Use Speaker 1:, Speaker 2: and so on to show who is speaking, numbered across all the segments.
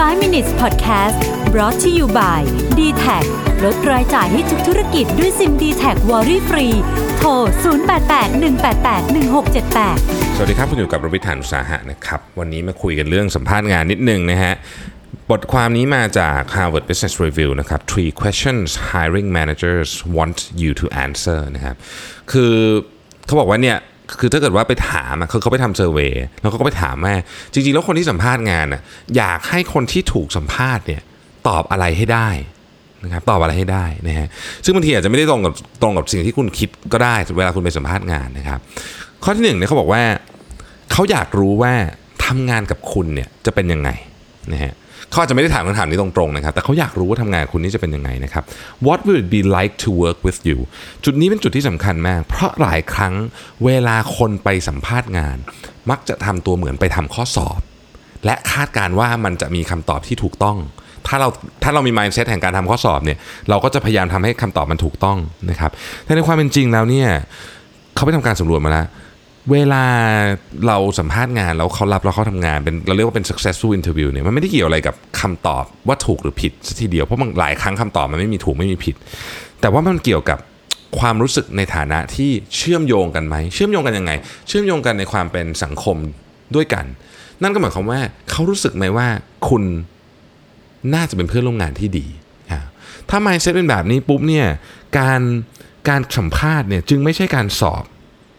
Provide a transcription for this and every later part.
Speaker 1: 5 minutes podcast brought to you by d t a c ลดรายจ่ายให้ทุกธุรกิจด้วยซิม d t แทวอรี่ฟรีโทร 0881881678
Speaker 2: สวัสดีครับคุณอยู่กับรวิทยานุสาหะนะครับ วันนี้มาคุยกันเรื่องสัมภาษณ์งานนิดนึงนะฮะ บทความนี้มาจาก Harvard Business Review นะครับ three questions hiring managers want you to answer นะครับ คือเขาบอกว่าเนี่ย คือถ้าเกิดว่าไปถามอะคือเขาไปทำเซอร์เวยแล้วเขาก็ไปถามว่จริง ๆ แล้วคนที่สัมภาษณ์งานอะอยากให้คนที่ถูกสัมภาษณ์เนี่ยตอบอะไรให้ได้นะครับตอบอะไรให้ได้นะฮะซึ่งบางทีอาจจะไม่ได้ตรงกับตรงกับสิ่งที่คุณคิดก็ได้เวลาคุณไปสัมภาษณ์งานนะครับ ข้อที่หนึ่งเนี่ยเขาบอกว่าเขาอยากรู้ว่าทำงานกับคุณเนี่ยจะเป็นยังไงนะฮะ เขาอาจจะไม่ได้ถามคำถามนี้ตรงๆนะครับ แต่เขาอยากรู้ว่าทำงานคุณนี่จะเป็นยังไงนะครับ What will it be like to work with you จุดนี้เป็นจุดที่สำคัญมาก เพราะหลายครั้งเวลาคนไปสัมภาษณ์งาน มักจะทำตัวเหมือนไปทำข้อสอบ และคาดการ์ว่ามันจะมีคำตอบที่ถูกต้อง ถ้าเราถ้าเรามี mindset แห่งการทำข้อสอบเนี่ย เราก็จะพยายามทำให้คำตอบมันถูกต้องนะครับแต่ในความเป็นจริงแล้วเนี่ยเขาไปทำการสำรวจมาแล้ว เวลาเราสัมภาษณ์งานแล้วเขารับแล้วเขาทำงานเป็นเราเรียกว่าเป็น successful interview เนี่ยมันไม่ได้เกี่ยวอะไรกับคำตอบว่าถูกหรือผิดสัทีเดียวเพราะบางหลายครั้งคำตอบมันไม่มีถูกไม่มีผิด แต่ว่ามันเกี่ยวกับความรู้สึกในฐานะที่เชื่อมโยงกันไหมเชื่อมโยงกันยังไง เชื่อมโยงกันในความเป็นสังคมด้วยกัน นั่นก็หมายความว่าเขารู้สึกไหมว่าคุณน่าจะเป็นเพื่อนร่วมงานที่ดีอ่าถ้า mindset เป็นแบบนี้ปุ๊บเนี่ยการการสัมภาษณ์เนี่ยจึงไม่ใช่การสอบ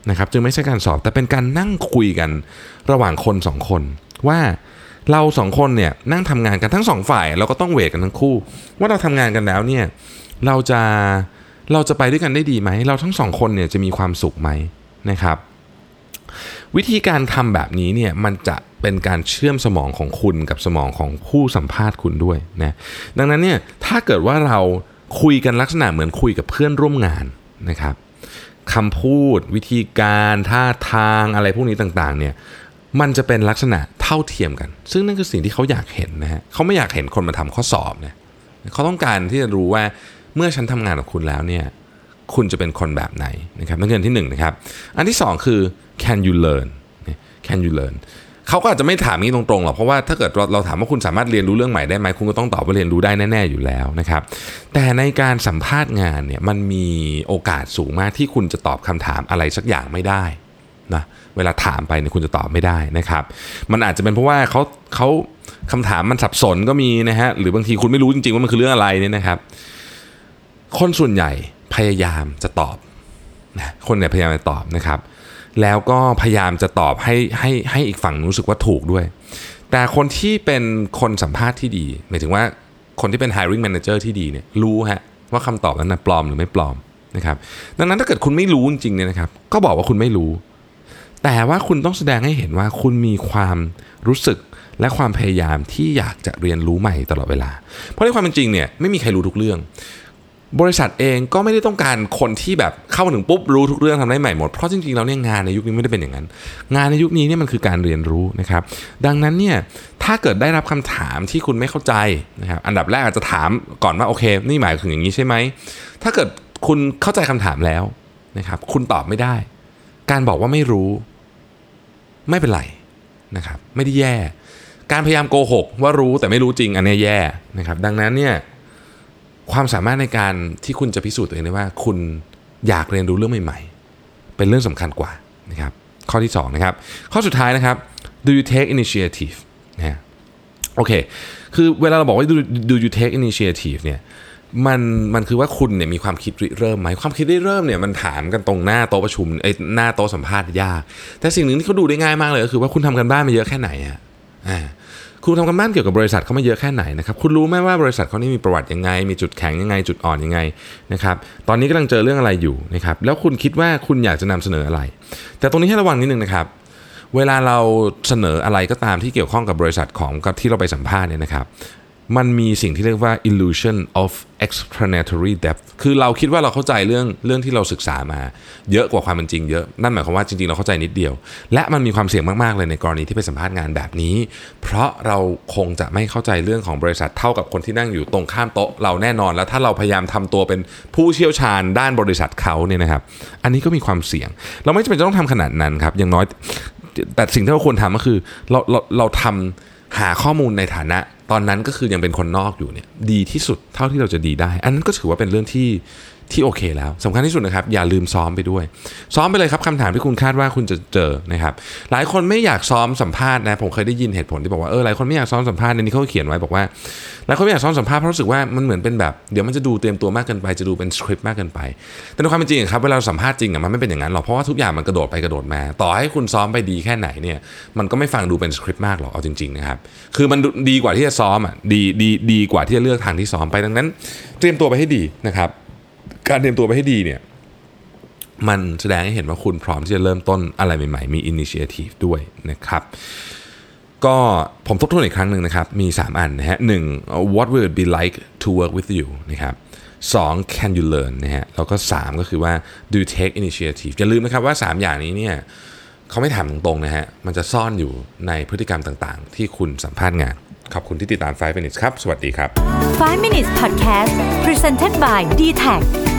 Speaker 2: นะครับจึงไม่ใช่การสอบ แต่เป็นการนั่งคุยกันระหว่างคนสองคน ว่าเราสองคนเนี่ยนั่งทำงานกันทั้งสองฝ่าย เราก็ต้องเวทกันทั้งคู่ ว่าเราทำงานกันแล้วเนี่ยเราจะเราจะไปด้วยกันได้ดีไหม เราทั้งสองคนเนี่ยจะมีความสุขไหมนะครับ วิธีการทำแบบนี้เนี่ยมันจะเป็นการเชื่อมสมองของคุณกับสมองของผู้สัมภาษณ์คุณด้วยนะดังนั้นเนี่ยถ้าเกิดว่าเราคุยกันลักษณะเหมือนคุยกับเพื่อนร่วมงานนะครับ คำพูด วิธีการท่าทางอะไรพวกนี้ต่างๆเนี่ยมันจะเป็นลักษณะเท่าเทียมกัน ซึ่งนั่นคือสิ่งที่เขาอยากเห็นนะฮะเขาไม่อยากเห็นคนมาทำข้อสอบเนี่ยเขาต้องการที่จะรู้ว่าเมื่อฉันทำงานกับคุณแล้วเนี่ยคุณจะเป็นคนแบบไหนนะครับนั่นคืออันที่หนึ่งนะครับอันที่สองคือ can you learn can you learn เขาก็อาจจะไม่ถามนี้ตรงๆหรอกเพราะว่าถ้าเกิดเราเราถามว่าคุณสามารถเรียนรู้เรื่องใหม่ได้ไหมคุณก็ต้องตอบว่าเรียนรู้ได้แน่ ๆอยู่แล้วนะครับ แต่ในการสัมภาษณ์งานเนี่ยมันมีโอกาสสูงมากที่คุณจะตอบคำถามอะไรสักอย่างไม่ได้นะเวลาถามไปเนี่ยคุณจะตอบไม่ได้นะครับ มันอาจจะเป็นเพราะว่าเขาเขาคำถามมันสับสนก็มีนะฮะหรือบางทีคุณไม่รู้จริงๆว่ามันคือเรื่องอะไรเนี่ยนะครับ คนส่วนใหญ่พยายามจะตอบนะคนเนี่ยพยายามจะตอบนะครับ แล้วก็พยายามจะตอบให้ให้ให้อีกฝั่งรู้สึกว่าถูกด้วย แต่คนที่เป็นคนสัมภาษณ์ที่ดีหมายถึงว่าคนที่เป็น hiring manager ที่ดีเนี่ยรู้ฮะว่าคำตอบนั้นนะปลอมหรือไม่ปลอมนะครับดังนั้นถ้าเกิดคุณไม่รู้จริงๆเนี่ยนะครับ ก็บอกว่าคุณไม่รู้ แต่ว่าคุณต้องแสดงให้เห็นว่าคุณมีความรู้สึกและความพยายามที่อยากจะเรียนรู้ใหม่ตลอดเวลา เพราะในความเป็นจริงเนี่ยไม่มีใครรู้ทุกเรื่อง บริษัทเองก็ไม่ได้ต้องการคนที่แบบเข้ามาถึงปุ๊บรู้ทุกเรื่องทำได้ใหม่หมด เพราะจริงๆแล้วเนี่ยงานในยุคนี้ไม่ได้เป็นอย่างนั้น งานในยุคนี้เนี่ยมันคือการเรียนรู้นะครับ ดังนั้นเนี่ยถ้าเกิดได้รับคำถามที่คุณไม่เข้าใจนะครับอันดับแรกอาจจะถามก่อนว่าโอเค นี่หมายถึงอย่างนี้ใช่ไหมถ้าเกิดคุณเข้าใจคำถามแล้วนะครับ คุณตอบไม่ได้ การบอกว่าไม่รู้ ไม่เป็นไรนะครับ ไม่ได้แย่ การพยายามโกหกว่ารู้แต่ไม่รู้จริงอันนี้แย่นะครับ ดังนั้นเนี่ย ความสามารถในการที่คุณจะพิสูจน์ตัวเองได้ว่า คุณอยากเรียนรู้เรื่องใหม่ ๆ เป็นเรื่องสำคัญกว่านะครับข้อที่2นะครับข้อสุดท้ายนะครับ do you take initiative นะโอเค คือเวลาเราบอกว่า do, do you take initiative เนี่ยมันมันคือว่าคุณเนี่ยมีความคิดริเริ่มไหมความคิดริเริ่มเนี่ยมันถามกันตรงหน้าโต๊ะประชุมไอ้หน้าโต๊ะสัมภาษณ์ยาก แต่สิ่งหนึ่งที่เขาดูได้ง่ายมากเลยก็คือว่าคุณทำกันบ้านมาเยอะแค่ไหนอะอ่า คุณทำกันบ้านเกี่ยวกับบริษัทเขามาเยอะแค่ไหนนะครับคุณรู้ไหมว่าบริษัทเขานี่มีประวัติยังไง มีจุดแข็งยังไง จุดอ่อนยังไงนะครับตอนนี้กำลังเจอเรื่องอะไรอยู่นะครับแล้วคุณคิดว่าคุณอยากจะนำเสนออะไร แต่ตรงนี้ให้ระวังนิดนึงนะครับเวลาเราเสนออะไรก็ตามที่เกี่ยวข้องกับบริษัทของกับที่เราไปสัมภาษณ์เนี่ยนะครับ มันมีสิ่งที่เรียกว่า illusion of explanatory depth คือเราคิดว่าเราเข้าใจเรื่องเรื่องที่เราศึกษามา เยอะกว่าความเป็นจริงเยอะ นั่นหมายความว่าจริงๆ เราเข้าใจนิดเดียว และมันมีความเสี่ยงมากๆ เลยในกรณีที่ไปสัมภาษณ์งานแบบนี้ เพราะเราคงจะไม่เข้าใจเรื่องของบริษัทเท่ากับคนที่นั่งอยู่ตรงข้ามโต๊ะเราแน่นอน แล้วถ้าเราพยายามทำตัวเป็นผู้เชี่ยวชาญด้านบริษัทเขาเนี่ยนะครับ อันนี้ก็มีความเสี่ยง เราไม่จำเป็นจะต้องทำขนาดนั้นครับ อย่างน้อย แต่สิ่งที่เราควรทำก็คือเราเราเราทำหาข้อมูลในฐานะ ตอนนั้นก็คือยังเป็นคนนอกอยู่เนี่ยดีที่สุดเท่าที่เราจะดีได้ อันนั้นก็ถือว่าเป็นเรื่องที่ ที่โอเคแล้วสำคัญที่สุดนะครับ อย่าลืมซ้อมไปด้วย ซ้อมไปเลยครับคำถามที่คุณคาดว่าคุณจะเจอนะครับหลายคนไม่อยากซ้อมสัมภาษณ์นะผมเคยได้ยินเหตุผลที่บอกว่าเออหลายคนไม่อยากซ้อมสัมภาษณ์ในนี้เขาเขียนไว้บอกว่าหลายคนไม่อยากซ้อมสัมภาษณ์เพราะรู้สึกว่ามันเหมือนเป็นแบบเดี๋ยวมันจะดูเตรียมตัวมากเกินไปจะดูเป็นสคริปต์มากเกินไป แต่ในความเป็นจริงครับเวลาเราสัมภาษณ์จริงอะมันไม่เป็นอย่างนั้นหรอกเพราะว่าทุกอย่างมันกระโดดไปกระโดดมา ต่อให้คุณซ้อมไปดีแค่ไหนเนี่ยมันก็ไม่ฟังดูเป็นสคริปต์มากหรอกเอาจริงๆนะครับคือมันดีกว่าที่จะซ้อมอะดีดีดีกว่าที่จะเลือกทางที่ซ้อมไปดังนั้น เตรียมตัวไปให้ดีนะครับ การเตรียมตัวไปให้ดีเนี่ยมันแสดงให้เห็นว่าคุณพร้อมที่จะเริ่มต้นอะไรใหม่ๆ มี initiative ด้วยนะครับก็ผมทบทวนอีกครั้งหนึ่งนะครับ มี 3 อันนะฮะหนึ่ง what will it be like to work with you นะครับสอง can you learn นะฮะแล้วก็ 3 ก็คือว่า do you take initiative อย่าลืมนะครับว่า 3 อย่างนี้เนี่ยเขาไม่ถามตรงๆนะฮะมันจะซ่อนอยู่ในพฤติกรรมต่างๆ ที่คุณสัมภาษณ์งาน ขอบคุณที่ติดตาม 5 minutes ครับ สวัสดีครับ
Speaker 1: 5 minutes podcast presented by d t a c